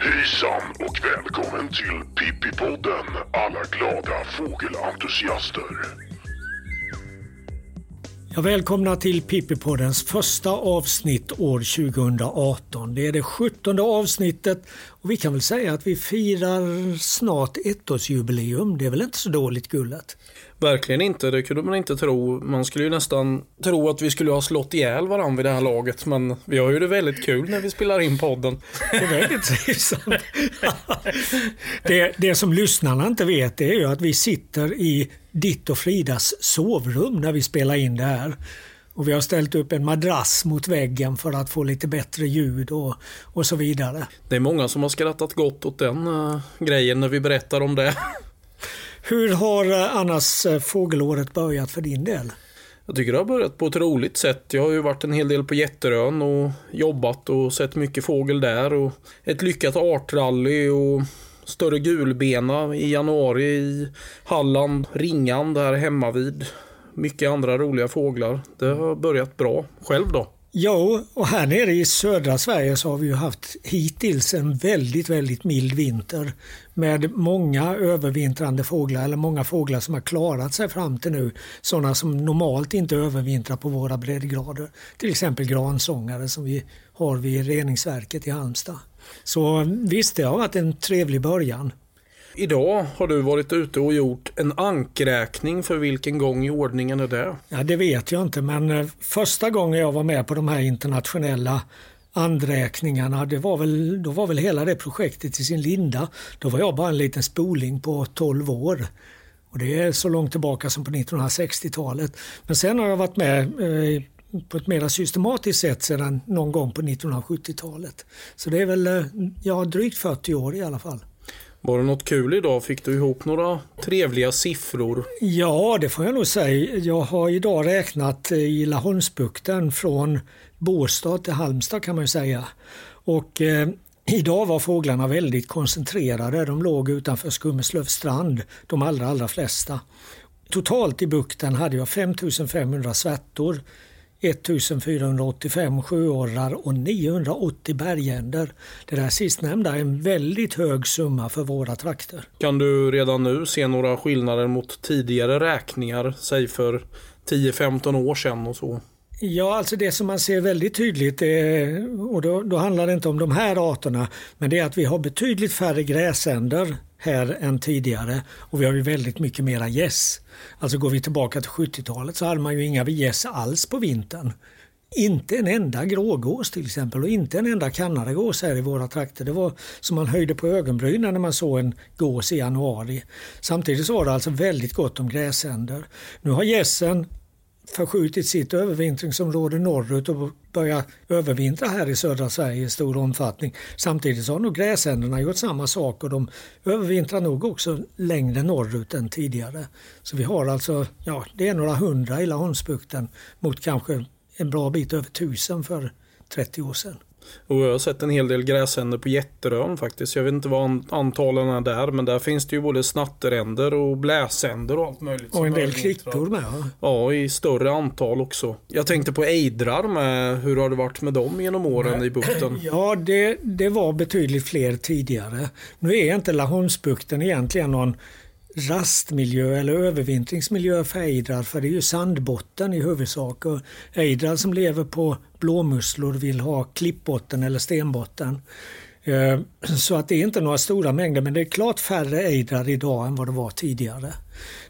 Hejsan och välkommen till Pippipodden alla glada fågelentusiaster. Ja, välkomna till Pippipoddens första avsnitt år 2018. Det är det sjuttonde avsnittet och vi kan väl säga att vi firar snart ettårsjubileum. Det är väl inte så dåligt Gullet? Verkligen inte, det kunde man inte tro. Man skulle ju nästan tro att vi skulle ha slått ihjäl varandra vid det här laget. Men vi har ju det väldigt kul när vi spelar in podden. Det är väldigt trivsamt. det, det som lyssnarna inte vet det är ju att vi sitter i ditt och Fridas sovrum när vi spelar in det här. Och vi har ställt upp en madrass mot väggen för att få lite bättre ljud och, och så vidare. Det är många som har skrattat gott åt den uh, grejen när vi berättar om det. Hur har eh, annars eh, fågelåret börjat för din del? Jag tycker det har börjat på ett roligt sätt. Jag har ju varit en hel del på Jätterön och jobbat och sett mycket fågel där och ett lyckat artrally och större gulbena i januari i Halland, Ringan där hemma vid. Mycket andra roliga fåglar. Det har börjat bra. Själv då? Ja, och här nere i södra Sverige så har vi ju haft hittills en väldigt, väldigt mild vinter med många övervintrande fåglar eller många fåglar som har klarat sig fram till nu. Sådana som normalt inte övervintrar på våra breddgrader. Till exempel gransångare som vi har vid reningsverket i Halmstad. Så visst, det har varit en trevlig början. Idag har du varit ute och gjort en ankräkning för vilken gång i ordningen är det? Ja, det vet jag inte, men eh, första gången jag var med på de här internationella andräkningarna, det var väl, då var väl hela det projektet i sin linda. Då var jag bara en liten spoling på 12 år. Och det är så långt tillbaka som på 1960-talet. Men sen har jag varit med eh, på ett mer systematiskt sätt sedan någon gång på 1970-talet. Så det är väl eh, ja, drygt 40 år i alla fall. Var det något kul idag? Fick du ihop några trevliga siffror? Ja, det får jag nog säga. Jag har idag räknat eh, i Laholmsbukten från Båstad till Halmstad kan man ju säga. Och eh, idag var fåglarna väldigt koncentrerade. De låg utanför Skummeslövs strand, de allra, allra flesta. Totalt i bukten hade jag 5500 svärtor, 1485 sjöorrar och 980 bergänder. Det där sistnämnda är en väldigt hög summa för våra trakter. Kan du redan nu se några skillnader mot tidigare räkningar, säg för 10-15 år sedan och så? Ja, alltså det som man ser väldigt tydligt, är, och då, då, handlar det inte om de här arterna, men det är att vi har betydligt färre gräsänder här än tidigare och vi har ju väldigt mycket mera gäss. Alltså går vi tillbaka till 70-talet så hade man ju inga gäss alls på vintern. Inte en enda grågås till exempel och inte en enda kanadagås här i våra trakter. Det var som man höjde på ögonbrynen när man såg en gås i januari. Samtidigt så var det alltså väldigt gott om gräsänder. Nu har gässen förskjutit sitt övervintringsområde norrut och börjat övervintra här i södra Sverige i stor omfattning. Samtidigt så har nog gräsänderna gjort samma sak och de övervintrar nog också längre norrut än tidigare. Så vi har alltså, ja det är några hundra i Laholmsbukten mot kanske en bra bit över tusen för 30 år sedan. Och jag har sett en hel del gräsänder på Jätterön faktiskt. Jag vet inte vad antalen är där, men där finns det ju både snatteränder och bläsänder och allt möjligt. Och en del klippor med va? Ja, i större antal också. Jag tänkte på ejdrar med. Hur har det varit med dem genom åren Nej. i bukten? Ja, det, det var betydligt fler tidigare. Nu är inte Laholmsbukten egentligen någon rastmiljö eller övervintringsmiljö för ejdrar för det är ju sandbotten i huvudsak. Och ejdrar som lever på blåmusslor vill ha klippbotten eller stenbotten. Eh, så att det är inte några stora mängder men det är klart färre ejdrar idag än vad det var tidigare.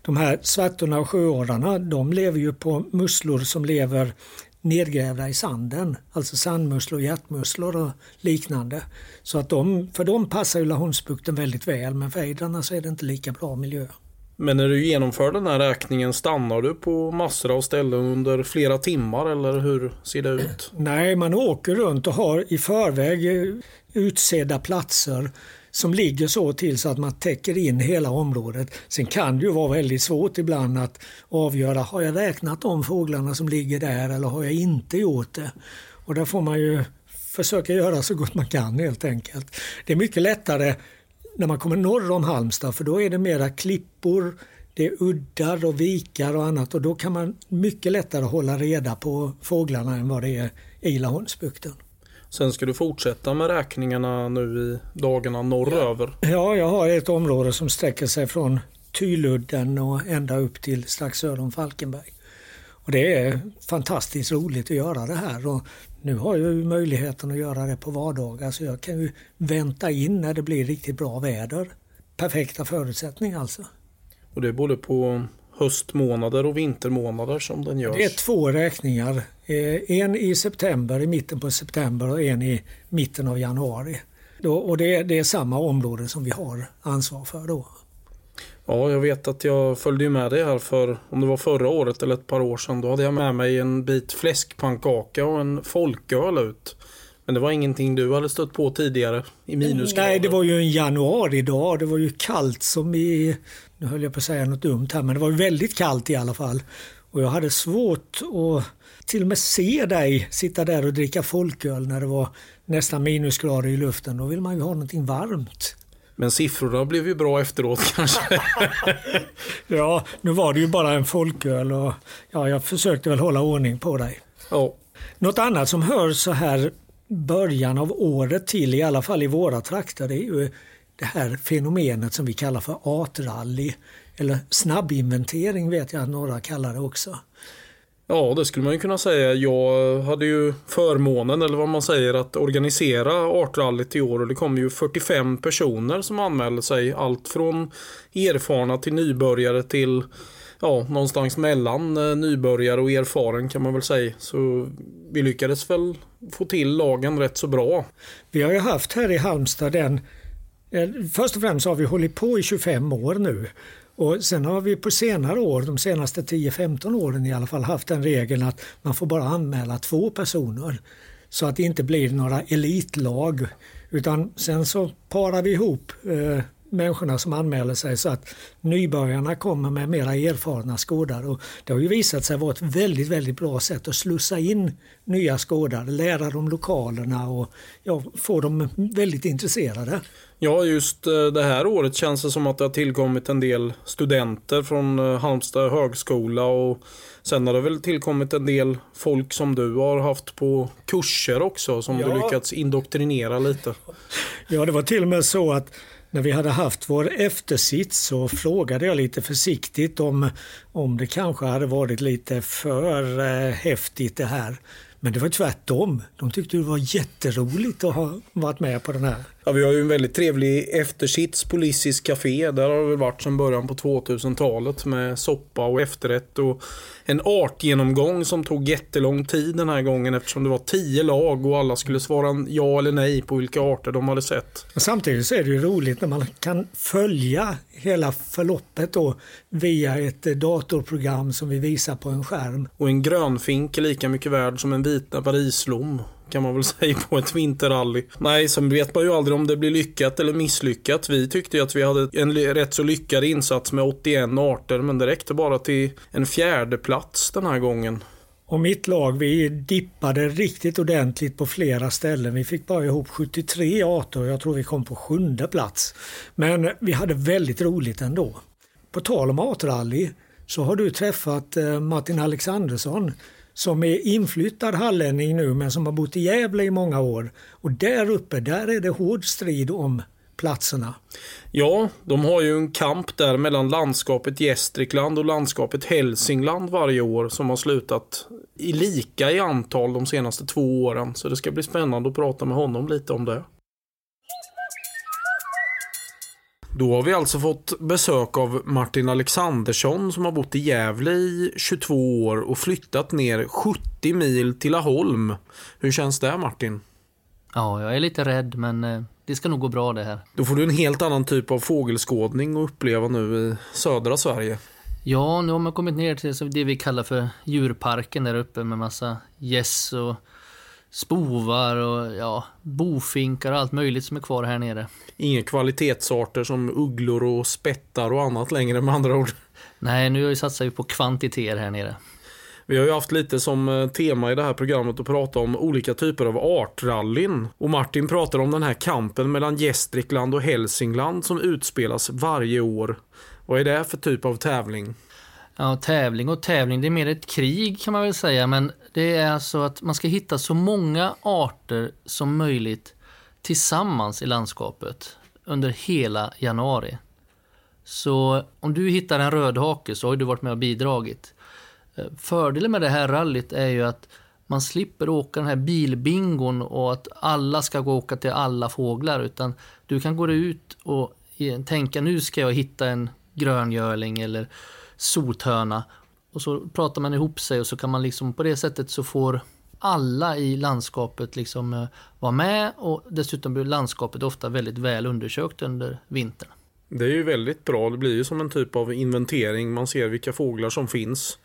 De här svärtorna och sjöorrarna de lever ju på musslor som lever nedgrävda i sanden, alltså sandmusslor, hjärtmusslor och liknande. Så att de, för dem passar ju Laholmsbukten väldigt väl men för ejdrarna så är det inte lika bra miljö. Men när du genomför den här räkningen, stannar du på massor av ställen under flera timmar eller hur ser det ut? Nej, man åker runt och har i förväg utsedda platser som ligger så till så att man täcker in hela området. Sen kan det ju vara väldigt svårt ibland att avgöra, har jag räknat de fåglarna som ligger där eller har jag inte gjort det? Och där får man ju försöka göra så gott man kan helt enkelt. Det är mycket lättare när man kommer norr om Halmstad för då är det mera klippor, det är uddar och vikar och annat och då kan man mycket lättare hålla reda på fåglarna än vad det är i Laholmsbukten. Sen ska du fortsätta med räkningarna nu i dagarna norröver. Ja, jag har ett område som sträcker sig från Tyludden och ända upp till strax söder om Falkenberg. Och det är fantastiskt roligt att göra det här och nu har jag ju möjligheten att göra det på vardagar så jag kan ju vänta in när det blir riktigt bra väder. Perfekta förutsättningar alltså. Och det är både på höstmånader och vintermånader som den görs? Det är två räkningar. Eh, en i september, i mitten på september och en i mitten av januari. Och det är, det är samma område som vi har ansvar för då. Ja, jag vet att jag följde med dig här för, om det var förra året eller ett par år sedan, då hade jag med mig en bit fläskpannkaka och en folköl ut. Men det var ingenting du hade stött på tidigare i minusgrader? Nej, det var ju en januaridag. Det var ju kallt som i, nu höll jag på att säga något dumt här, men det var väldigt kallt i alla fall. Och jag hade svårt att till och med se dig sitta där och dricka folköl när det var nästan minusgrader i luften. Då vill man ju ha någonting varmt. Men siffrorna blev ju bra efteråt kanske. ja, nu var det ju bara en folköl och ja, jag försökte väl hålla ordning på dig. Ja. Något annat som hör så här början av året till, i alla fall i våra trakter, det är ju det här fenomenet som vi kallar för artrally. Eller snabbinventering vet jag att några kallar det också. Ja, det skulle man ju kunna säga. Jag hade ju förmånen, eller vad man säger, att organisera Artrallyt i år och det kom ju 45 personer som anmälde sig. Allt från erfarna till nybörjare till ja, någonstans mellan eh, nybörjare och erfaren kan man väl säga. Så vi lyckades väl få till lagen rätt så bra. Vi har ju haft här i Halmstad den eh, Först och främst har vi hållit på i 25 år nu och sen har vi på senare år, de senaste 10-15 åren i alla fall, haft den regeln att man får bara anmäla två personer. Så att det inte blir några elitlag. Utan sen så parar vi ihop eh, människorna som anmäler sig så att nybörjarna kommer med mera erfarna skådare. Och det har ju visat sig vara ett väldigt, väldigt bra sätt att slussa in nya skådare, lära dem lokalerna och ja, få dem väldigt intresserade. Ja, just eh, det här året känns det som att det har tillkommit en del studenter från eh, Halmstad högskola och sen har det väl tillkommit en del folk som du har haft på kurser också som ja. du lyckats indoktrinera lite. Ja, det var till och med så att när vi hade haft vår eftersits så frågade jag lite försiktigt om, om det kanske hade varit lite för eh, häftigt det här. Men det var tvärtom. De tyckte det var jätteroligt att ha varit med på den här. Ja, vi har ju en väldigt trevlig eftersits på Lissis Café. Där har väl varit sedan början på 2000-talet med soppa och efterrätt och en artgenomgång som tog jättelång tid den här gången eftersom det var tio lag och alla skulle svara ja eller nej på vilka arter de hade sett. Samtidigt så är det ju roligt när man kan följa hela förloppet då via ett datorprogram som vi visar på en skärm. Och en grönfink är lika mycket värd som en vita parislom kan man väl säga på ett vinterrally. Nej, sen vet man ju aldrig om det blir lyckat eller misslyckat. Vi tyckte ju att vi hade en rätt så lyckad insats med 81 arter, men det räckte bara till en fjärde plats den här gången. Och mitt lag, vi dippade riktigt ordentligt på flera ställen. Vi fick bara ihop 73 arter och jag tror vi kom på sjunde plats. Men vi hade väldigt roligt ändå. På tal om artrally så har du träffat eh, Martin Alexandersson som är inflyttad hallänning nu men som har bott i Gävle i många år. Och där uppe, där är det hård strid om platserna. Ja, de har ju en kamp där mellan landskapet Gästrikland och landskapet Hälsingland varje år som har slutat i lika i antal de senaste två åren. Så det ska bli spännande att prata med honom lite om det. Då har vi alltså fått besök av Martin Alexandersson som har bott i Gävle i 22 år och flyttat ner 70 mil till Laholm. Hur känns det Martin? Ja, jag är lite rädd men eh, det ska nog gå bra det här. Då får du en helt annan typ av fågelskådning att uppleva nu i södra Sverige. Ja, nu har man kommit ner till det vi kallar för djurparken där uppe med massa gäss och spovar och ja, bofinkar och allt möjligt som är kvar här nere. Inga kvalitetsarter som ugglor och spettar och annat längre med andra ord. Nej, nu satsar vi på kvantiteter här nere. Vi har ju haft lite som eh, tema i det här programmet att prata om olika typer av artrallyn. Och Martin pratar om den här kampen mellan Gästrikland och Hälsingland som utspelas varje år. Vad är det för typ av tävling? Ja, tävling och tävling, det är mer ett krig kan man väl säga, men det är alltså att man ska hitta så många arter som möjligt tillsammans i landskapet under hela januari. Så om du hittar en rödhake så har du varit med och bidragit. Eh, fördelen med det här rallyt är ju att man slipper åka den här bilbingon och att alla ska gå och åka till alla fåglar utan du kan gå ut och tänka nu ska jag hitta en gröngörling eller sothörna och så pratar man ihop sig och så kan man liksom på det sättet så får alla i landskapet liksom eh, vara med och dessutom blir landskapet ofta väldigt väl undersökt under vintern. Det är ju väldigt bra. Det blir ju som en typ av inventering. Man ser vilka fåglar som finns.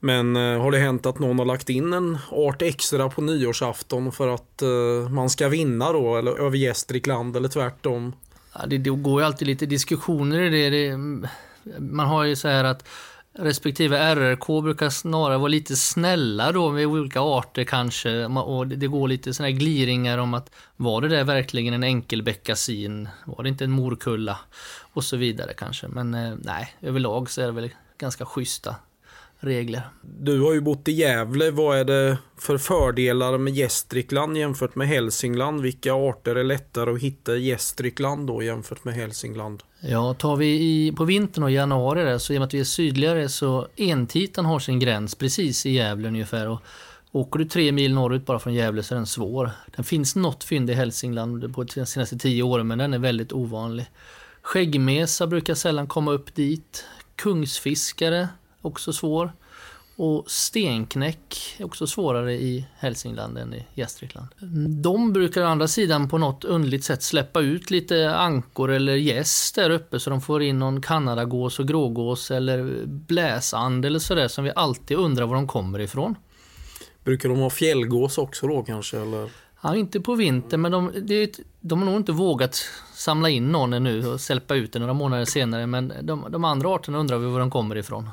Men eh, har det hänt att någon har lagt in en art extra på nyårsafton för att eh, man ska vinna då? Eller över Gästrikland eller tvärtom? Ja, det, det går ju alltid lite diskussioner i det. det. Man har ju så här att respektive RRK brukar snarare vara lite snälla då med olika arter kanske. Och det går lite sådana här gliringar om att var det där verkligen en enkelbeckasin? Var det inte en morkulla? Och så vidare kanske. Men eh, nej, överlag så är det väl ganska schyssta regler. Du har ju bott i Gävle. Vad är det för fördelar med Gästrikland jämfört med Hälsingland? Vilka arter är lättare att hitta i Gästrikland då jämfört med Hälsingland? Ja, tar vi i, på vintern och januari där, så i och med att vi är sydligare så entitan har sin gräns precis i Gävle ungefär. Och åker du tre mil norrut bara från Gävle så är den svår. Den finns något fynd i Hälsingland på de senaste tio åren men den är väldigt ovanlig. Skäggmesa brukar sällan komma upp dit. Kungsfiskare, också svår. Och stenknäck är också svårare i Hälsingland än i Gästrikland. De brukar å andra sidan på något underligt sätt släppa ut lite ankor eller gäss där uppe så de får in någon kanadagås och grågås eller bläsand eller sådär som vi alltid undrar var de kommer ifrån. Brukar de ha fjällgås också då kanske? Eller? Ja, inte på vintern, men de, det, de har nog inte vågat samla in någon ännu och släppa ut den några månader senare. Men de, de andra arterna undrar vi var de kommer ifrån.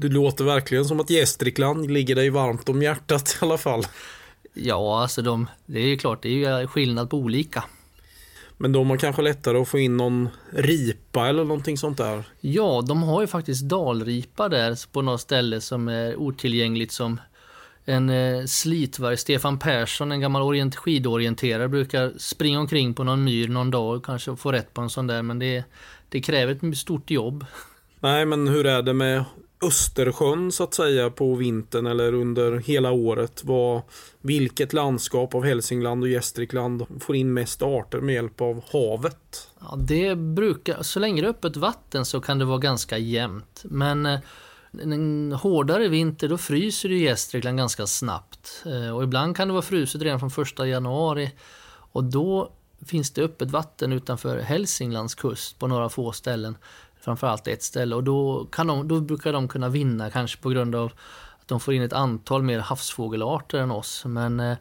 Det låter verkligen som att Gästrikland ligger dig varmt om hjärtat i alla fall. Ja, alltså de, det är ju klart, det är ju skillnad på olika. Men de har kanske lättare att få in någon ripa eller någonting sånt där? Ja, de har ju faktiskt dalripa där på något ställe som är otillgängligt som en eh, slitvarg, Stefan Persson, en gammal orient, skidorienterare, brukar springa omkring på någon myr någon dag och kanske få rätt på en sån där, men det, det kräver ett stort jobb. Nej, men hur är det med Östersjön så att säga på vintern eller under hela året? Vad, vilket landskap av Hälsingland och Gästrikland får in mest arter med hjälp av havet? Ja, det brukar, så länge det är öppet vatten så kan det vara ganska jämnt. Men eh, en hårdare vinter då fryser det i Gästrikland ganska snabbt. Eh, och ibland kan det vara fruset redan från första januari. Och då finns det öppet vatten utanför Hälsinglands kust på några få ställen framförallt ett ställe och då, kan de, då brukar de kunna vinna kanske på grund av att de får in ett antal mer havsfågelarter än oss. Men eh,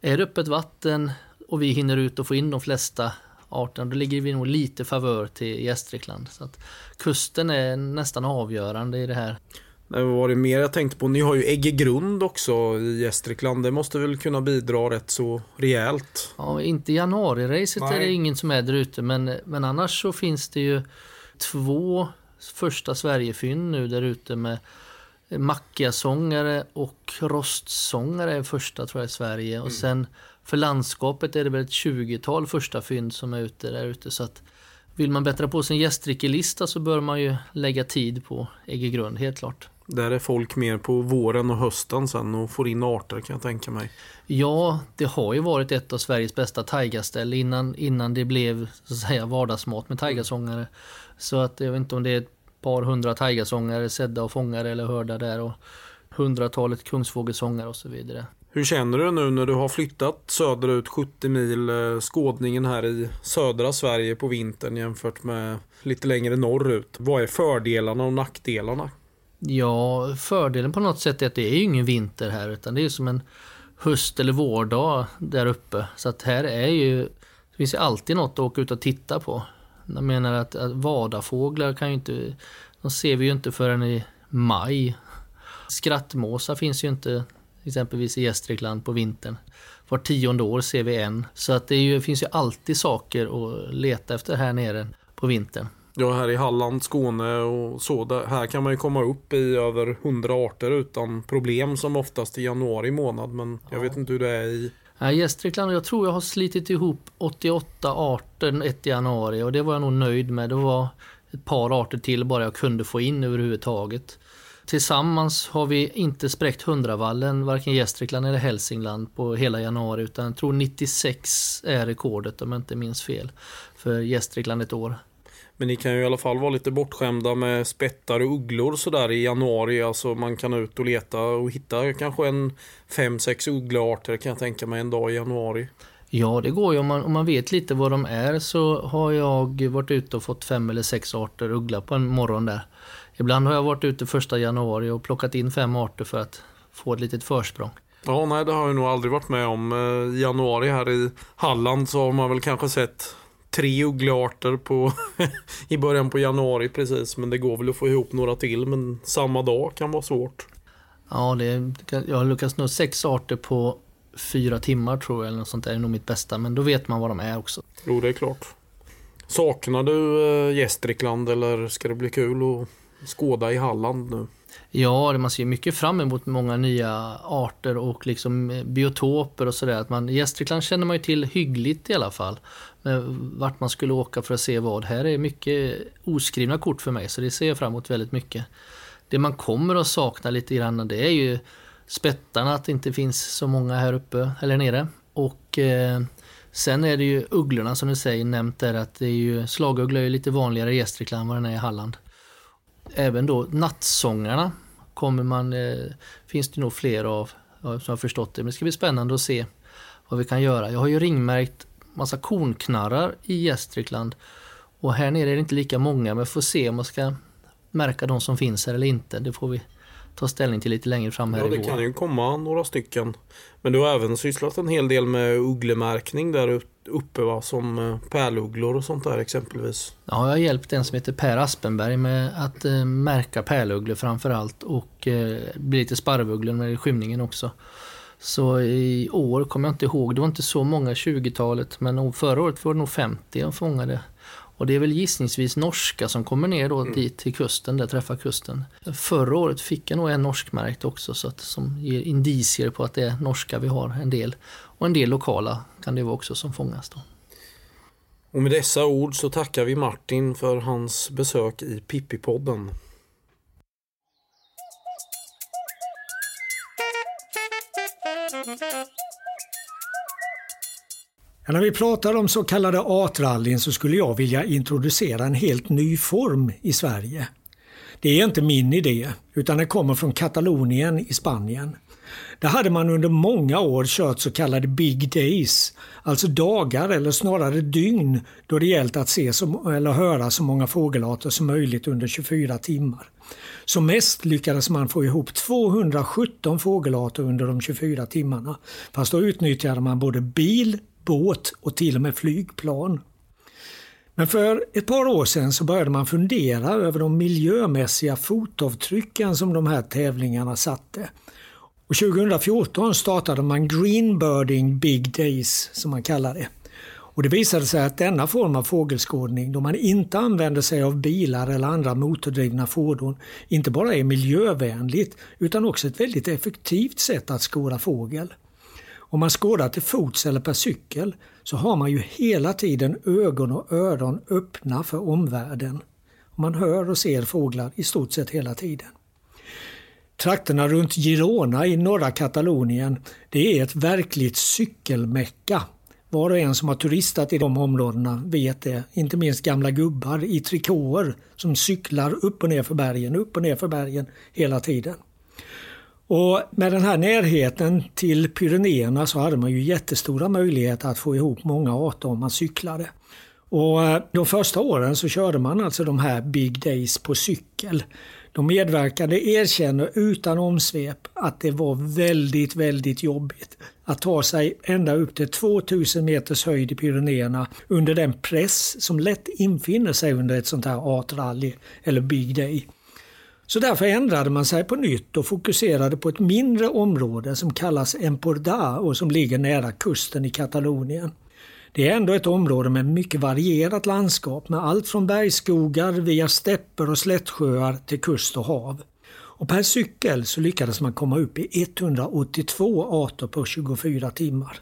är det öppet vatten och vi hinner ut och få in de flesta arterna, då ligger vi nog lite favör till Gästrikland. Så att kusten är nästan avgörande i det här. Nej, vad var det mer jag tänkte på? Ni har ju Äggegrund också i Gästrikland. Det måste väl kunna bidra rätt så rejält? Ja, inte januari-racet är det ingen som är där ute, men, men annars så finns det ju två första Sverigefynd nu där ute med Mackiasångare och Rostsångare är första tror jag i Sverige. Mm. Och sen för landskapet är det väl ett 20-tal första fynd som är ute där ute. Så att vill man bättra på sin gästdrickelista så bör man ju lägga tid på Äggegrund, helt klart. Där är folk mer på våren och hösten sen och får in arter kan jag tänka mig. Ja, det har ju varit ett av Sveriges bästa taigaställ innan, innan det blev så att säga vardagsmat med taigasångare. Så att jag vet inte om det är ett par hundra taigasångare sedda och fångade eller hörda där och hundratalet kungsfågelsångare och så vidare. Hur känner du nu när du har flyttat söderut 70 mil eh, skådningen här i södra Sverige på vintern jämfört med lite längre norrut? Vad är fördelarna och nackdelarna? Ja, fördelen på något sätt är att det är ju ingen vinter här utan det är som en höst eller vårdag där uppe. Så att här är ju, det finns ju alltid något att åka ut och titta på. Jag menar att, att vadafåglar kan ju inte, de ser vi ju inte förrän i maj. Skrattmåsar finns ju inte exempelvis i Gästrikland på vintern. Var tionde år ser vi en. Så att det ju, finns ju alltid saker att leta efter här nere på vintern. Ja, här i Halland, Skåne och så. Där, här kan man ju komma upp i över 100 arter utan problem som oftast i januari månad. Men jag vet inte hur det är i Ja, Gästrikland, jag tror jag har slitit ihop 88 arter 1 januari och det var jag nog nöjd med. Det var ett par arter till bara jag kunde få in överhuvudtaget. Tillsammans har vi inte spräckt hundravallen, varken Gästrikland eller Hälsingland på hela januari utan jag tror 96 är rekordet om jag inte minns fel för Gästrikland ett år. Men ni kan ju i alla fall vara lite bortskämda med spettar och ugglor sådär i januari. Alltså man kan ut och leta och hitta kanske en 5-6 ugglearter kan jag tänka mig en dag i januari. Ja, det går ju. Om man, om man vet lite vad de är så har jag varit ute och fått fem eller sex arter uggla på en morgon där. Ibland har jag varit ute första januari och plockat in fem arter för att få ett litet försprång. Ja, nej det har jag nog aldrig varit med om. I eh, januari här i Halland så har man väl kanske sett tre ugglearter på i början på januari precis. Men det går väl att få ihop några till men samma dag kan vara svårt. Ja, det, jag har lyckats nå sex arter på fyra timmar tror jag eller något sånt där. är nog mitt bästa. Men då vet man vad de är också. Jo, det är klart. Saknar du äh, Gästrikland eller ska det bli kul att skåda i Halland nu? Ja, man ser mycket fram emot många nya arter och liksom eh, biotoper och sådär. Gästrikland känner man ju till hyggligt i alla fall. Men vart man skulle åka för att se vad. Här är mycket oskrivna kort för mig så det ser jag fram emot väldigt mycket. Det man kommer att sakna lite grann det är ju spettarna, att det inte finns så många här uppe eller nere. Och eh, sen är det ju ugglorna som du säger nämnt där att det är ju slagugglor är ju lite vanligare i Gästrikland än vad den är i Halland även då nattsångarna kommer man, eh, finns det nog fler av som jag förstått det. Men det ska bli spännande att se vad vi kan göra. Jag har ju ringmärkt massa kornknarrar i Gästrikland och här nere är det inte lika många men får se om man ska märka de som finns här eller inte. Det får vi ta ställning till lite längre fram här Ja, det kan ju komma några stycken. Men du har även sysslat en hel del med ugglemärkning där uppe va? Som eh, pärlugglor och sånt där exempelvis. Ja, jag har hjälpt en som heter Per Aspenberg med att eh, märka pärlugglor framförallt och eh, bli lite sparvugglor med skymningen också. Så i år kommer jag inte ihåg, det var inte så många 20-talet men förra året var det nog 50 jag fångade. Och det är väl gissningsvis norska som kommer ner då mm. dit till kusten, där träffar kusten. Förra året fick jag nog en norskmärkt också så att, som ger indicier på att det är norska vi har en del. Och en del lokala kan det vara också som fångas då. Och med dessa ord så tackar vi Martin för hans besök i Pippi-podden. När vi pratar om så kallade artrallyn så skulle jag vilja introducera en helt ny form i Sverige. Det är inte min idé, utan den kommer från Katalonien i Spanien. Där hade man under många år kört så kallade Big Days, alltså dagar eller snarare dygn då det gällt att se så, eller höra så många fågelarter som möjligt under 24 timmar. Som mest lyckades man få ihop 217 fågelarter under de 24 timmarna. Fast då utnyttjade man både bil, båt och till och med flygplan. Men för ett par år sedan så började man fundera över de miljömässiga fotavtrycken som de här tävlingarna satte. Och 2014 startade man Greenbirding Big Days som man kallar det. Och det visade sig att denna form av fågelskådning, då man inte använder sig av bilar eller andra motordrivna fordon, inte bara är miljövänligt utan också ett väldigt effektivt sätt att skåda fågel. Om man skådar till fots eller per cykel så har man ju hela tiden ögon och öron öppna för omvärlden. Man hör och ser fåglar i stort sett hela tiden. Trakterna runt Girona i norra Katalonien det är ett verkligt cykelmecka. Var och en som har turistat i de områdena vet det. Inte minst gamla gubbar i trikåer som cyklar upp och ner för bergen, upp och ner för bergen hela tiden. Och med den här närheten till Pyrenéerna så hade man ju jättestora möjligheter att få ihop många arter om man cyklade. Och eh, de första åren så körde man alltså de här Big Days på cykel. De medverkande erkänner utan omsvep att det var väldigt, väldigt jobbigt att ta sig ända upp till 2000 meters höjd i Pyrenéerna under den press som lätt infinner sig under ett sånt här artrally eller Big Day. Så därför ändrade man sig på nytt och fokuserade på ett mindre område som kallas Empordà och som ligger nära kusten i Katalonien. Det är ändå ett område med mycket varierat landskap med allt från bergsskogar via stäpper och slättsjöar till kust och hav. Och per cykel så lyckades man komma upp i 182 arter på 24 timmar.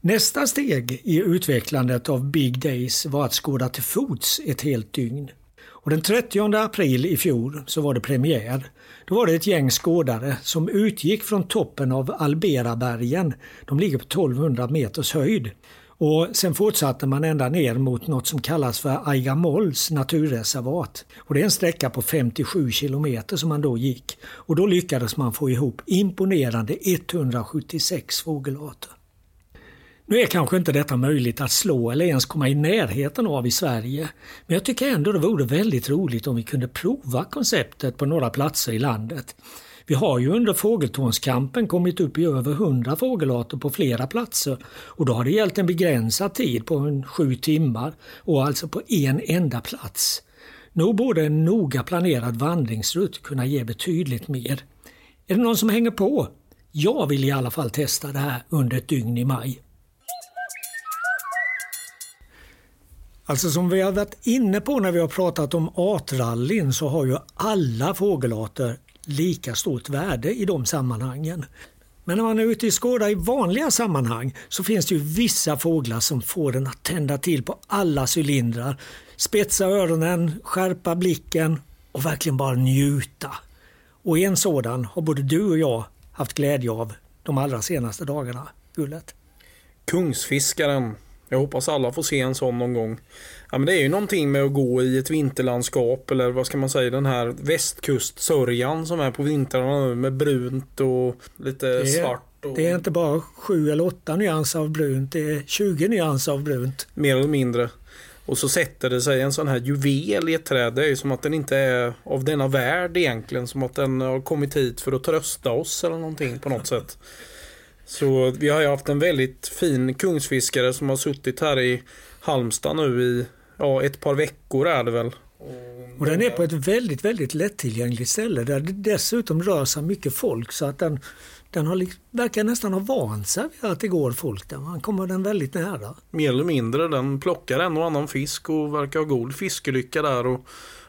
Nästa steg i utvecklandet av Big Days var att skåda till fots ett helt dygn. Och den 30 april i fjol så var det premiär. Då var det ett gäng skådare som utgick från toppen av Alberabergen. De ligger på 1200 meters höjd. Och sen fortsatte man ända ner mot något som kallas för Aigamolls naturreservat. Och det är en sträcka på 57 kilometer som man då gick. Och då lyckades man få ihop imponerande 176 fågelarter. Nu är kanske inte detta möjligt att slå eller ens komma i närheten av i Sverige. Men jag tycker ändå det vore väldigt roligt om vi kunde prova konceptet på några platser i landet. Vi har ju under fågeltornskampen kommit upp i över 100 fågelarter på flera platser och då har det gällt en begränsad tid på en sju timmar och alltså på en enda plats. Nog borde en noga planerad vandringsrutt kunna ge betydligt mer. Är det någon som hänger på? Jag vill i alla fall testa det här under ett dygn i maj. Alltså som vi har varit inne på när vi har pratat om artrallyn så har ju alla fågelarter lika stort värde i de sammanhangen. Men när man är ute i Skåda i vanliga sammanhang så finns det ju vissa fåglar som får en att tända till på alla cylindrar. Spetsa öronen, skärpa blicken och verkligen bara njuta. Och en sådan har både du och jag haft glädje av de allra senaste dagarna, Gullet. Kungsfiskaren. Jag hoppas alla får se en sån någon gång. Ja, men det är ju någonting med att gå i ett vinterlandskap eller vad ska man säga den här västkustsörjan som är på vintrarna nu med brunt och lite Det är, svart. Och det är inte bara sju eller åtta nyanser av brunt, det är 20 nyanser av brunt. Mer eller mindre. Och så sätter det sig en sån här juvel i ett träd. Det är ju som att den inte är av denna värld egentligen. Som att den har kommit hit för att trösta oss eller någonting på något sätt. Så vi har ju haft en väldigt fin kungsfiskare som har suttit här i Halmstad nu i ja, ett par veckor är det väl. Och den är på ett väldigt, väldigt lättillgängligt ställe där det dessutom rör sig mycket folk så att den, den har, verkar nästan ha vant sig vid att det går folk där. Man kommer den väldigt nära. Mer eller mindre. Den plockar en och annan fisk och verkar ha god fiskelycka där. Och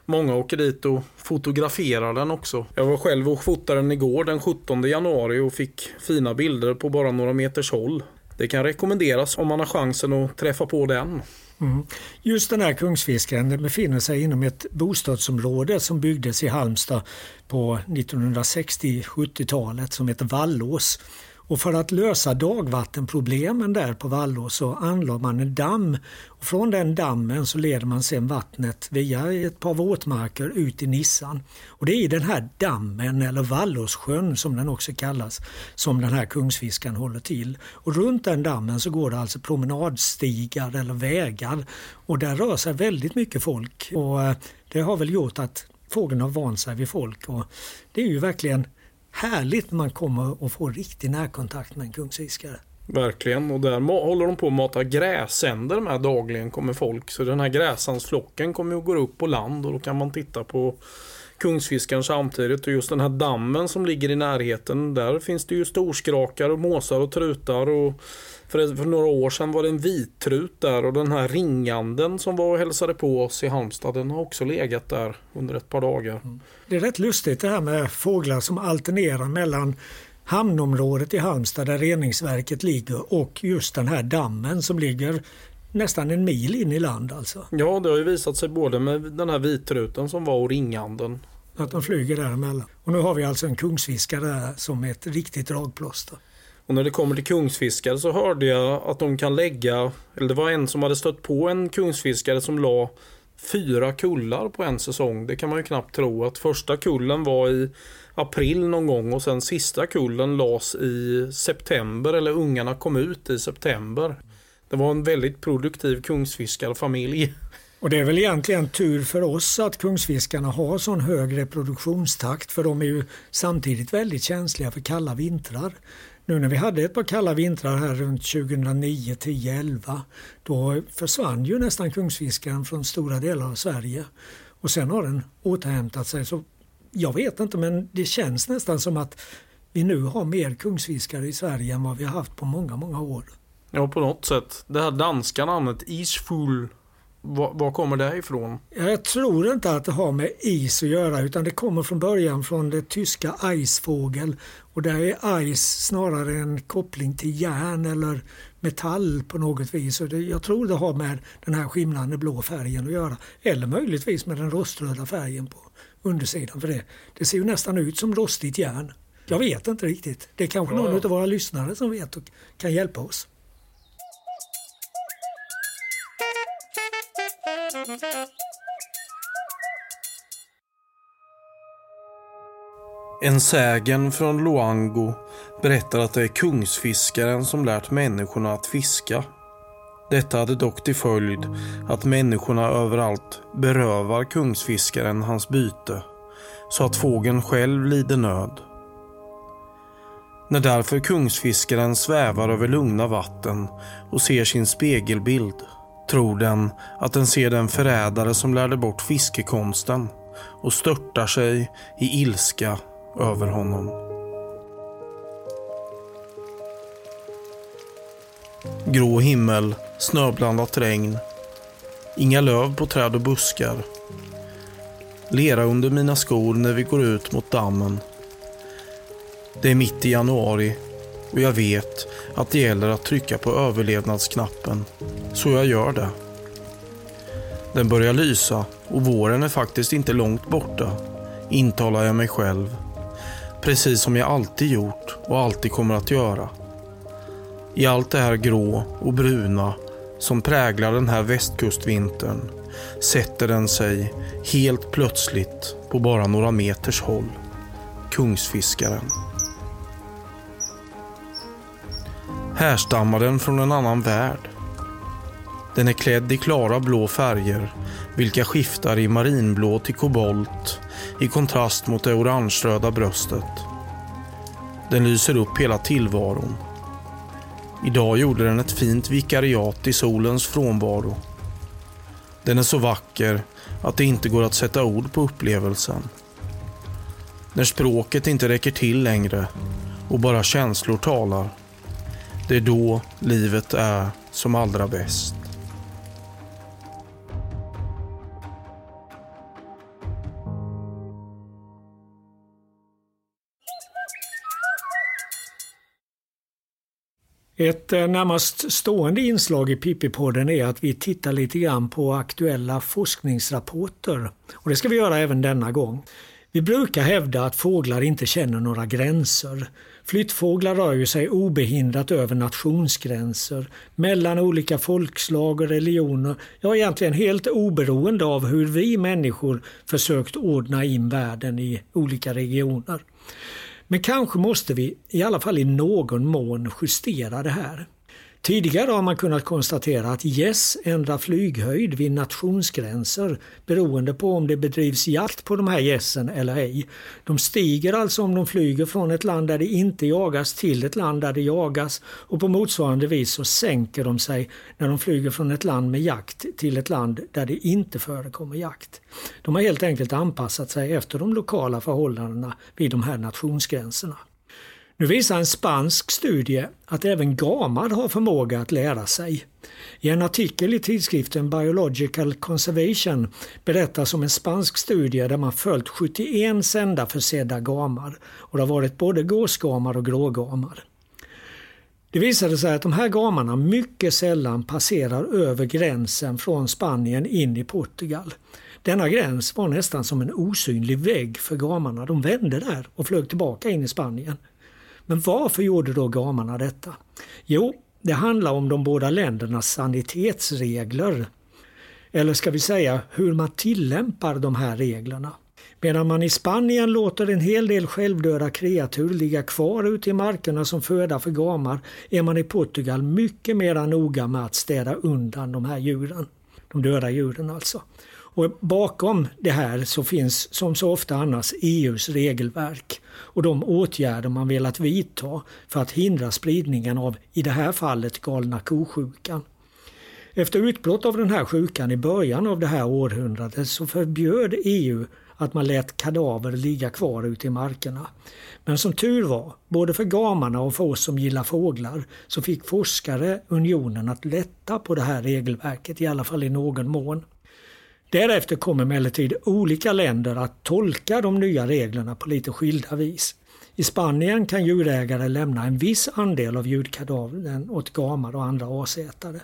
många åker dit och fotograferar den också. Jag var själv och fotade den igår den 17 januari och fick fina bilder på bara några meters håll. Det kan rekommenderas om man har chansen att träffa på den. Mm. Just den här kungsfiskaren den befinner sig inom ett bostadsområde som byggdes i Halmstad på 1960-70-talet som heter Vallås. Och för att lösa dagvattenproblemen där på Vallås så anlade man en damm. Och från den dammen så leder man sedan vattnet via ett par våtmarker ut i Nissan. Och det är i den här dammen, eller Vallåssjön som den också kallas, som den här kungsfiskaren håller till. Och runt den dammen så går det alltså promenadstigar eller vägar. Och där rör sig väldigt mycket folk. Och eh, det har väl gjort att fågeln har vant sig vid folk. Och det är ju verkligen härligt när man kommer och får riktig närkontakt med en kungsfiskare. Verkligen. Och där håller de på att mata gräsänder med dagligen kommer folk. Så den här gräsandsflocken kommer att gå upp på land och då kan man titta på kungsfiskaren samtidigt. Och just den här dammen som ligger i närheten. Där finns det ju storskrakar och måsar och trutar. Och för, för några år sedan var det en vittrut där och den här ringanden som var och hälsade på oss i Halmstad den har också legat där under ett par dagar. Mm. Det är rätt lustigt det här med fåglar som alternerar mellan hamnområdet i Halmstad där reningsverket ligger och just den här dammen som ligger nästan en mil in i land alltså. Ja, det har ju visat sig både med den här vitruten som var och ringanden. Att de flyger däremellan. Och nu har vi alltså en kungsfiskare där som är ett riktigt dragplåster. Och när det kommer till kungsfiskare så hörde jag att de kan lägga, eller det var en som hade stött på en kungsfiskare som la fyra kullar på en säsong. Det kan man ju knappt tro. Att första kullen var i april någon gång och sen sista kullen las i september eller ungarna kom ut i september. Det var en väldigt produktiv kungsfiskarfamilj. Och det är väl egentligen tur för oss att kungsfiskarna har sån hög reproduktionstakt för de är ju samtidigt väldigt känsliga för kalla vintrar. Nu när vi hade ett par kalla vintrar här runt 2009, 10, 11 då försvann ju nästan kungsfiskaren från stora delar av Sverige. Och sen har den återhämtat sig så jag vet inte men det känns nästan som att vi nu har mer kungsfiskare i Sverige än vad vi har haft på många, många år. Ja, på något sätt. Det här danska namnet Isfull, var, var kommer det ifrån? Jag tror inte att det har med is att göra utan det kommer från början från det tyska icefågel och där är ice snarare en koppling till järn eller metall på något vis. Och det, jag tror det har med den här skimrande blå färgen att göra. Eller möjligtvis med den roströda färgen på undersidan. För det, det ser ju nästan ut som rostigt järn. Jag vet inte riktigt. Det är kanske någon av våra lyssnare som vet och kan hjälpa oss. En sägen från Luango berättar att det är kungsfiskaren som lärt människorna att fiska. Detta hade dock till följd att människorna överallt berövar kungsfiskaren hans byte så att fågeln själv lider nöd. När därför kungsfiskaren svävar över lugna vatten och ser sin spegelbild tror den att den ser den förrädare som lärde bort fiskekonsten och störtar sig i ilska över honom. Grå himmel, snöblandat regn. Inga löv på träd och buskar. Lera under mina skor när vi går ut mot dammen. Det är mitt i januari och jag vet att det gäller att trycka på överlevnadsknappen. Så jag gör det. Den börjar lysa och våren är faktiskt inte långt borta, intalar jag mig själv. Precis som jag alltid gjort och alltid kommer att göra. I allt det här grå och bruna som präglar den här västkustvintern sätter den sig helt plötsligt på bara några meters håll. Kungsfiskaren. Härstammar den från en annan värld? Den är klädd i klara blå färger vilka skiftar i marinblå till kobolt i kontrast mot det orangeröda bröstet. Den lyser upp hela tillvaron. Idag gjorde den ett fint vikariat i solens frånvaro. Den är så vacker att det inte går att sätta ord på upplevelsen. När språket inte räcker till längre och bara känslor talar. Det är då livet är som allra bäst. Ett eh, närmast stående inslag i Pippi-podden är att vi tittar lite grann på aktuella forskningsrapporter. Och det ska vi göra även denna gång. Vi brukar hävda att fåglar inte känner några gränser. Flyttfåglar rör ju sig obehindrat över nationsgränser, mellan olika folkslag och religioner, ja egentligen helt oberoende av hur vi människor försökt ordna in världen i olika regioner. Men kanske måste vi, i alla fall i någon mån, justera det här. Tidigare har man kunnat konstatera att gäss ändrar flyghöjd vid nationsgränser beroende på om det bedrivs jakt på de här gässen eller ej. De stiger alltså om de flyger från ett land där det inte jagas till ett land där det jagas och på motsvarande vis så sänker de sig när de flyger från ett land med jakt till ett land där det inte förekommer jakt. De har helt enkelt anpassat sig efter de lokala förhållandena vid de här nationsgränserna. Nu visar en spansk studie att även gamar har förmåga att lära sig. I en artikel i tidskriften Biological Conservation berättas om en spansk studie där man följt 71 sändarförsedda gamar och det har varit både gåsgamar och grågamar. Det visade sig att de här gamarna mycket sällan passerar över gränsen från Spanien in i Portugal. Denna gräns var nästan som en osynlig vägg för gamarna. De vände där och flög tillbaka in i Spanien. Men varför gjorde då gamarna detta? Jo, det handlar om de båda ländernas sanitetsregler. Eller ska vi säga hur man tillämpar de här reglerna. Medan man i Spanien låter en hel del självdöda kreatur ligga kvar ute i markerna som föda för gamar är man i Portugal mycket mer noga med att städa undan de här djuren. De döda djuren alltså. Och bakom det här så finns som så ofta annars EUs regelverk och de åtgärder man velat vidta för att hindra spridningen av, i det här fallet, galna kosjukan. Efter utbrott av den här sjukan i början av det här århundradet så förbjöd EU att man lät kadaver ligga kvar ute i markerna. Men som tur var, både för gamarna och för oss som gillar fåglar, så fick forskare unionen att lätta på det här regelverket, i alla fall i någon mån. Därefter kom emellertid olika länder att tolka de nya reglerna på lite skilda vis. I Spanien kan djurägare lämna en viss andel av djurkadavern åt gamar och andra asätare.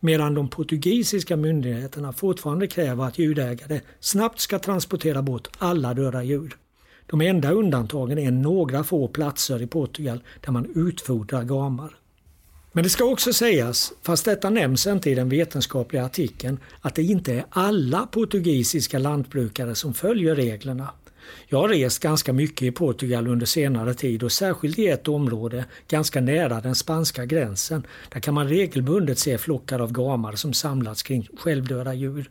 Medan de portugisiska myndigheterna fortfarande kräver att djurägare snabbt ska transportera bort alla döda djur. De enda undantagen är några få platser i Portugal där man utfodrar gamar. Men det ska också sägas, fast detta nämns inte i den vetenskapliga artikeln, att det inte är alla portugisiska lantbrukare som följer reglerna. Jag har rest ganska mycket i Portugal under senare tid och särskilt i ett område ganska nära den spanska gränsen. Där kan man regelbundet se flockar av gamar som samlats kring självdöda djur.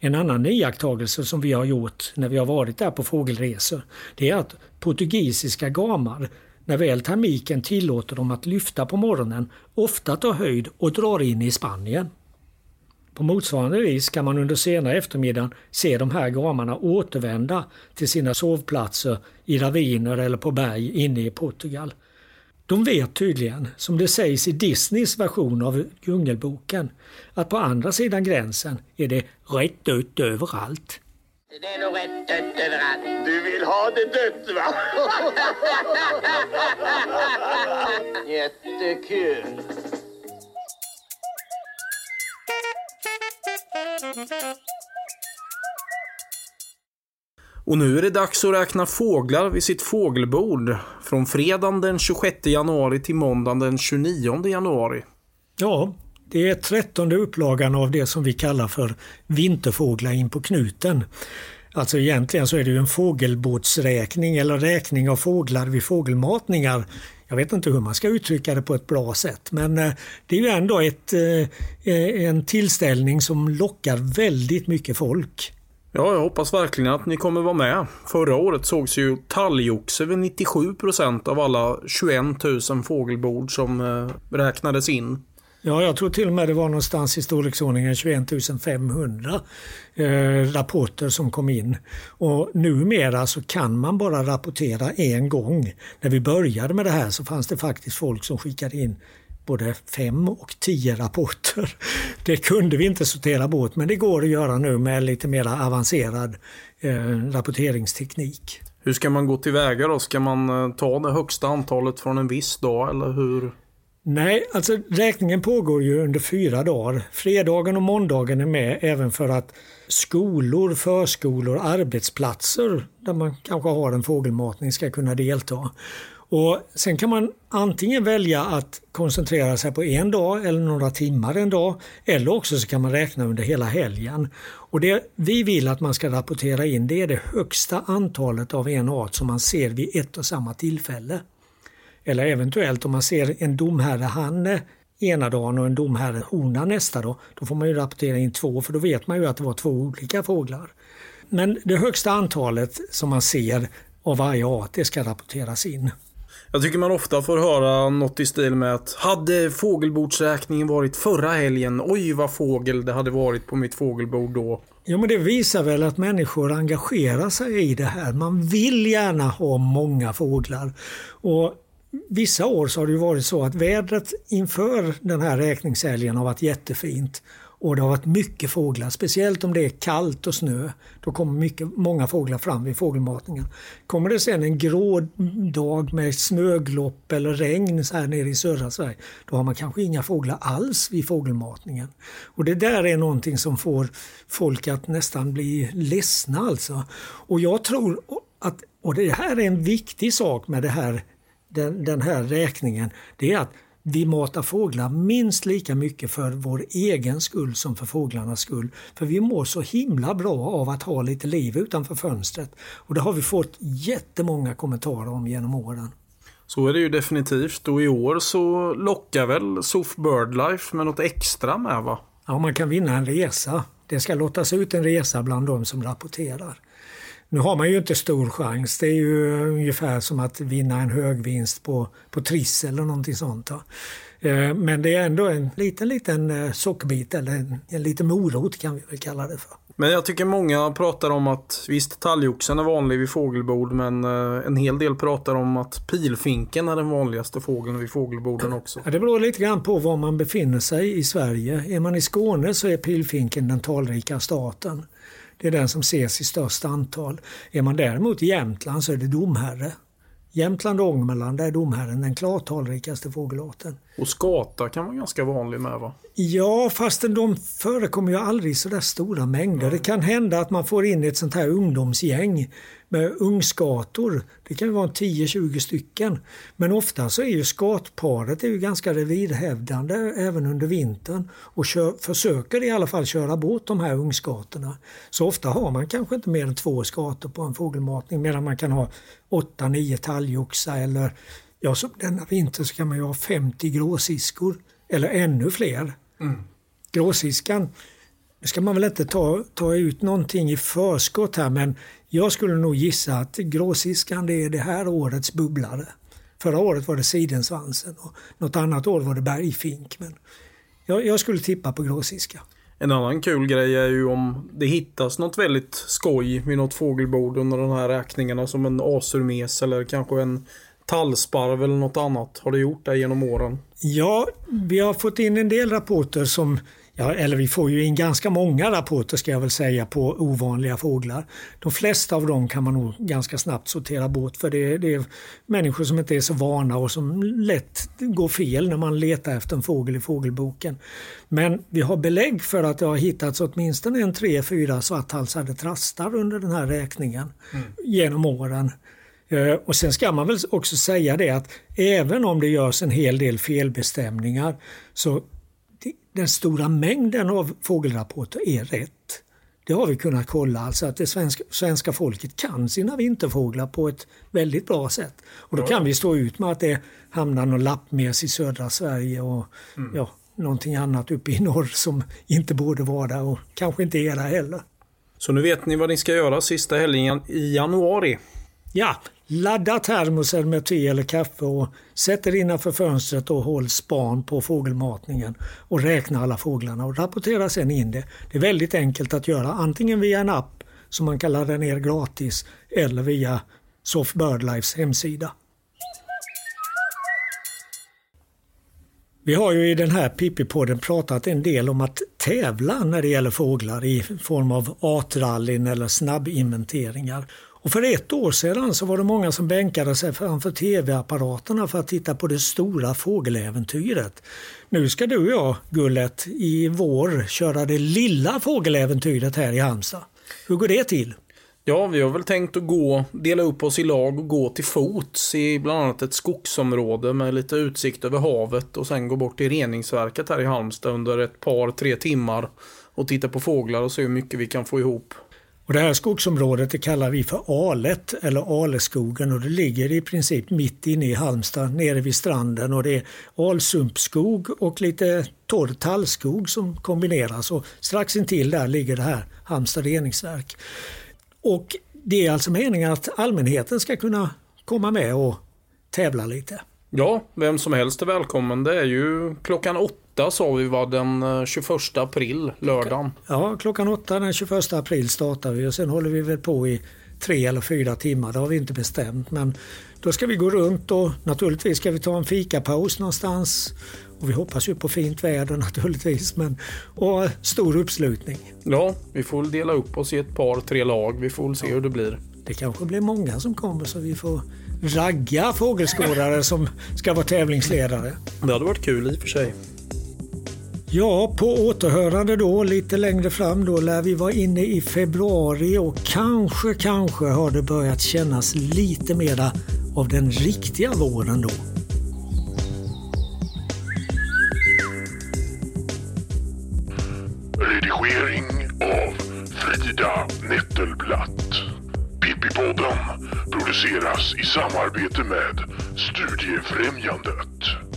En annan iakttagelse som vi har gjort när vi har varit där på fågelresor, det är att portugisiska gamar när väl termiken tillåter dem att lyfta på morgonen ofta tar höjd och drar in i Spanien. På motsvarande vis kan man under sena eftermiddagen se de här gamarna återvända till sina sovplatser i raviner eller på berg inne i Portugal. De vet tydligen, som det sägs i Disneys version av Djungelboken, att på andra sidan gränsen är det rätt ut överallt. Det är nog rätt dött överallt. Du vill ha det dött va? Jättekul. Och nu är det dags att räkna fåglar vid sitt fågelbord. Från fredagen den 26 januari till måndagen den 29 januari. Ja, det är trettonde upplagan av det som vi kallar för Vinterfåglar in på knuten. Alltså egentligen så är det ju en fågelbåtsräkning eller räkning av fåglar vid fågelmatningar. Jag vet inte hur man ska uttrycka det på ett bra sätt men eh, det är ju ändå ett, eh, eh, en tillställning som lockar väldigt mycket folk. Ja, jag hoppas verkligen att ni kommer vara med. Förra året sågs ju talgoxe vid 97 procent av alla 21 000 fågelbord som räknades in. Ja, jag tror till och med det var någonstans i storleksordningen 21 500 eh, rapporter som kom in. Och numera så kan man bara rapportera en gång. När vi började med det här så fanns det faktiskt folk som skickade in både fem och tio rapporter. Det kunde vi inte sortera bort men det går att göra nu med lite mer avancerad eh, rapporteringsteknik. Hur ska man gå tillväga då? Ska man eh, ta det högsta antalet från en viss dag eller hur? Nej, alltså räkningen pågår ju under fyra dagar. Fredagen och måndagen är med även för att skolor, förskolor, arbetsplatser där man kanske har en fågelmatning ska kunna delta. Och Sen kan man antingen välja att koncentrera sig på en dag eller några timmar en dag eller också så kan man räkna under hela helgen. Och Det vi vill att man ska rapportera in det är det högsta antalet av en art som man ser vid ett och samma tillfälle. Eller eventuellt om man ser en domherrehanne ena dagen och en domherrehona nästa dag. Då får man ju rapportera in två för då vet man ju att det var två olika fåglar. Men det högsta antalet som man ser av varje art det ska rapporteras in. Jag tycker man ofta får höra något i stil med att hade fågelbordsräkningen varit förra helgen, oj vad fågel det hade varit på mitt fågelbord då. Ja men det visar väl att människor engagerar sig i det här. Man vill gärna ha många fåglar. Och Vissa år så har det varit så att vädret inför den här räkningshelgen har varit jättefint. Och det har varit mycket fåglar, speciellt om det är kallt och snö. Då kommer mycket, många fåglar fram vid fågelmatningen. Kommer det sen en grå dag med snöglopp eller regn så här nere i södra Sverige, då har man kanske inga fåglar alls vid fågelmatningen. Och det där är någonting som får folk att nästan bli ledsna alltså. Och jag tror att, och det här är en viktig sak med det här den, den här räkningen, det är att vi matar fåglar minst lika mycket för vår egen skull som för fåglarnas skull. För vi mår så himla bra av att ha lite liv utanför fönstret. Och det har vi fått jättemånga kommentarer om genom åren. Så är det ju definitivt och i år så lockar väl SOF Birdlife med något extra med va? Ja, man kan vinna en resa. Det ska lottas ut en resa bland de som rapporterar. Nu har man ju inte stor chans. Det är ju ungefär som att vinna en hög vinst på, på Triss eller någonting sånt. Eh, men det är ändå en liten, liten eh, sockerbit eller en, en liten morot kan vi väl kalla det för. Men jag tycker många pratar om att visst talgoxen är vanlig vid fågelbord men eh, en hel del pratar om att pilfinken är den vanligaste fågeln vid fågelborden också. Ja, det beror lite grann på var man befinner sig i Sverige. Är man i Skåne så är pilfinken den talrikaste arten. Det är den som ses i störst antal. Är man däremot i Jämtland så är det domherre. Jämtland och Ångermanland är domherren den klart talrikaste fågelarten. Och skata kan vara ganska vanlig med va? Ja, fastän de förekommer ju aldrig i så där stora mängder. Det kan hända att man får in ett sånt här ungdomsgäng med ungskator. Det kan ju vara 10-20 stycken. Men ofta så är ju skatparet är ju ganska revirhävdande även under vintern och kör, försöker i alla fall köra bort de här ungskatorna. Så ofta har man kanske inte mer än två skator på en fågelmatning medan man kan ha 8-9 talgoxar eller ja, som denna vinter så kan man ju ha 50 gråsiskor eller ännu fler. Mm. Gråsiskan, nu ska man väl inte ta, ta ut någonting i förskott här men jag skulle nog gissa att gråsiskan det är det här årets bubblare. Förra året var det sidensvansen och något annat år var det bergfink. Men jag, jag skulle tippa på gråsiska. En annan kul grej är ju om det hittas något väldigt skoj vid något fågelbord under de här räkningarna som en asurmes eller kanske en tallsparv eller något annat. Har det gjort det genom åren? Ja, vi har fått in en del rapporter som Ja, eller vi får ju in ganska många rapporter ska jag väl säga på ovanliga fåglar. De flesta av dem kan man nog ganska snabbt sortera bort för det, det är människor som inte är så vana och som lätt går fel när man letar efter en fågel i fågelboken. Men vi har belägg för att det har hittats åtminstone en tre, fyra svarthalsade trastar under den här räkningen mm. genom åren. Eh, och sen ska man väl också säga det att även om det görs en hel del felbestämningar så den stora mängden av fågelrapporter är rätt. Det har vi kunnat kolla, alltså att det svenska, svenska folket kan sina vinterfåglar på ett väldigt bra sätt. Och då kan vi stå ut med att det hamnar någon lappmes i södra Sverige och mm. ja, någonting annat uppe i norr som inte borde vara där och kanske inte är där heller. Så nu vet ni vad ni ska göra sista helgen i januari. Ja, ladda termosen med te eller kaffe och sätt er innanför fönstret och håll span på fågelmatningen och räkna alla fåglarna och rapportera sen in det. Det är väldigt enkelt att göra antingen via en app som man kan ladda ner gratis eller via Soft Birdlifes hemsida. Vi har ju i den här Pippi-podden pratat en del om att tävla när det gäller fåglar i form av artrallyn eller snabbinventeringar. Och för ett år sedan så var det många som bänkade sig framför tv-apparaterna för att titta på det stora fågeläventyret. Nu ska du och jag, Gullet, i vår köra det lilla fågeläventyret här i Halmstad. Hur går det till? Ja, vi har väl tänkt att gå, dela upp oss i lag och gå till fots i bland annat ett skogsområde med lite utsikt över havet och sen gå bort till reningsverket här i Halmstad under ett par, tre timmar och titta på fåglar och se hur mycket vi kan få ihop. Och det här skogsområdet det kallar vi för Alet eller Aleskogen och det ligger i princip mitt inne i Halmstad nere vid stranden och det är alsumpskog och lite torr tallskog som kombineras och strax intill där ligger det här Halmstad reningsverk. Och det är alltså meningen att allmänheten ska kunna komma med och tävla lite. Ja, vem som helst är välkommen. Det är ju klockan åtta sa vi var den 21 eh, april, lördagen. Ja, klockan åtta den 21 april startar vi och sen håller vi väl på i tre eller fyra timmar. Det har vi inte bestämt. Men då ska vi gå runt och naturligtvis ska vi ta en fikapaus någonstans. Och vi hoppas ju på fint väder naturligtvis. Men, och stor uppslutning. Ja, vi får dela upp oss i ett par, tre lag. Vi får väl se ja. hur det blir. Det kanske blir många som kommer så vi får ragga fågelskådare som ska vara tävlingsledare. Det hade varit kul i och för sig. Ja, på återhörande då lite längre fram då lär vi vara inne i februari och kanske, kanske har det börjat kännas lite mera av den riktiga våren då. Redigering av Frida Nettelblatt. Pippipodden produceras i samarbete med Studiefrämjandet.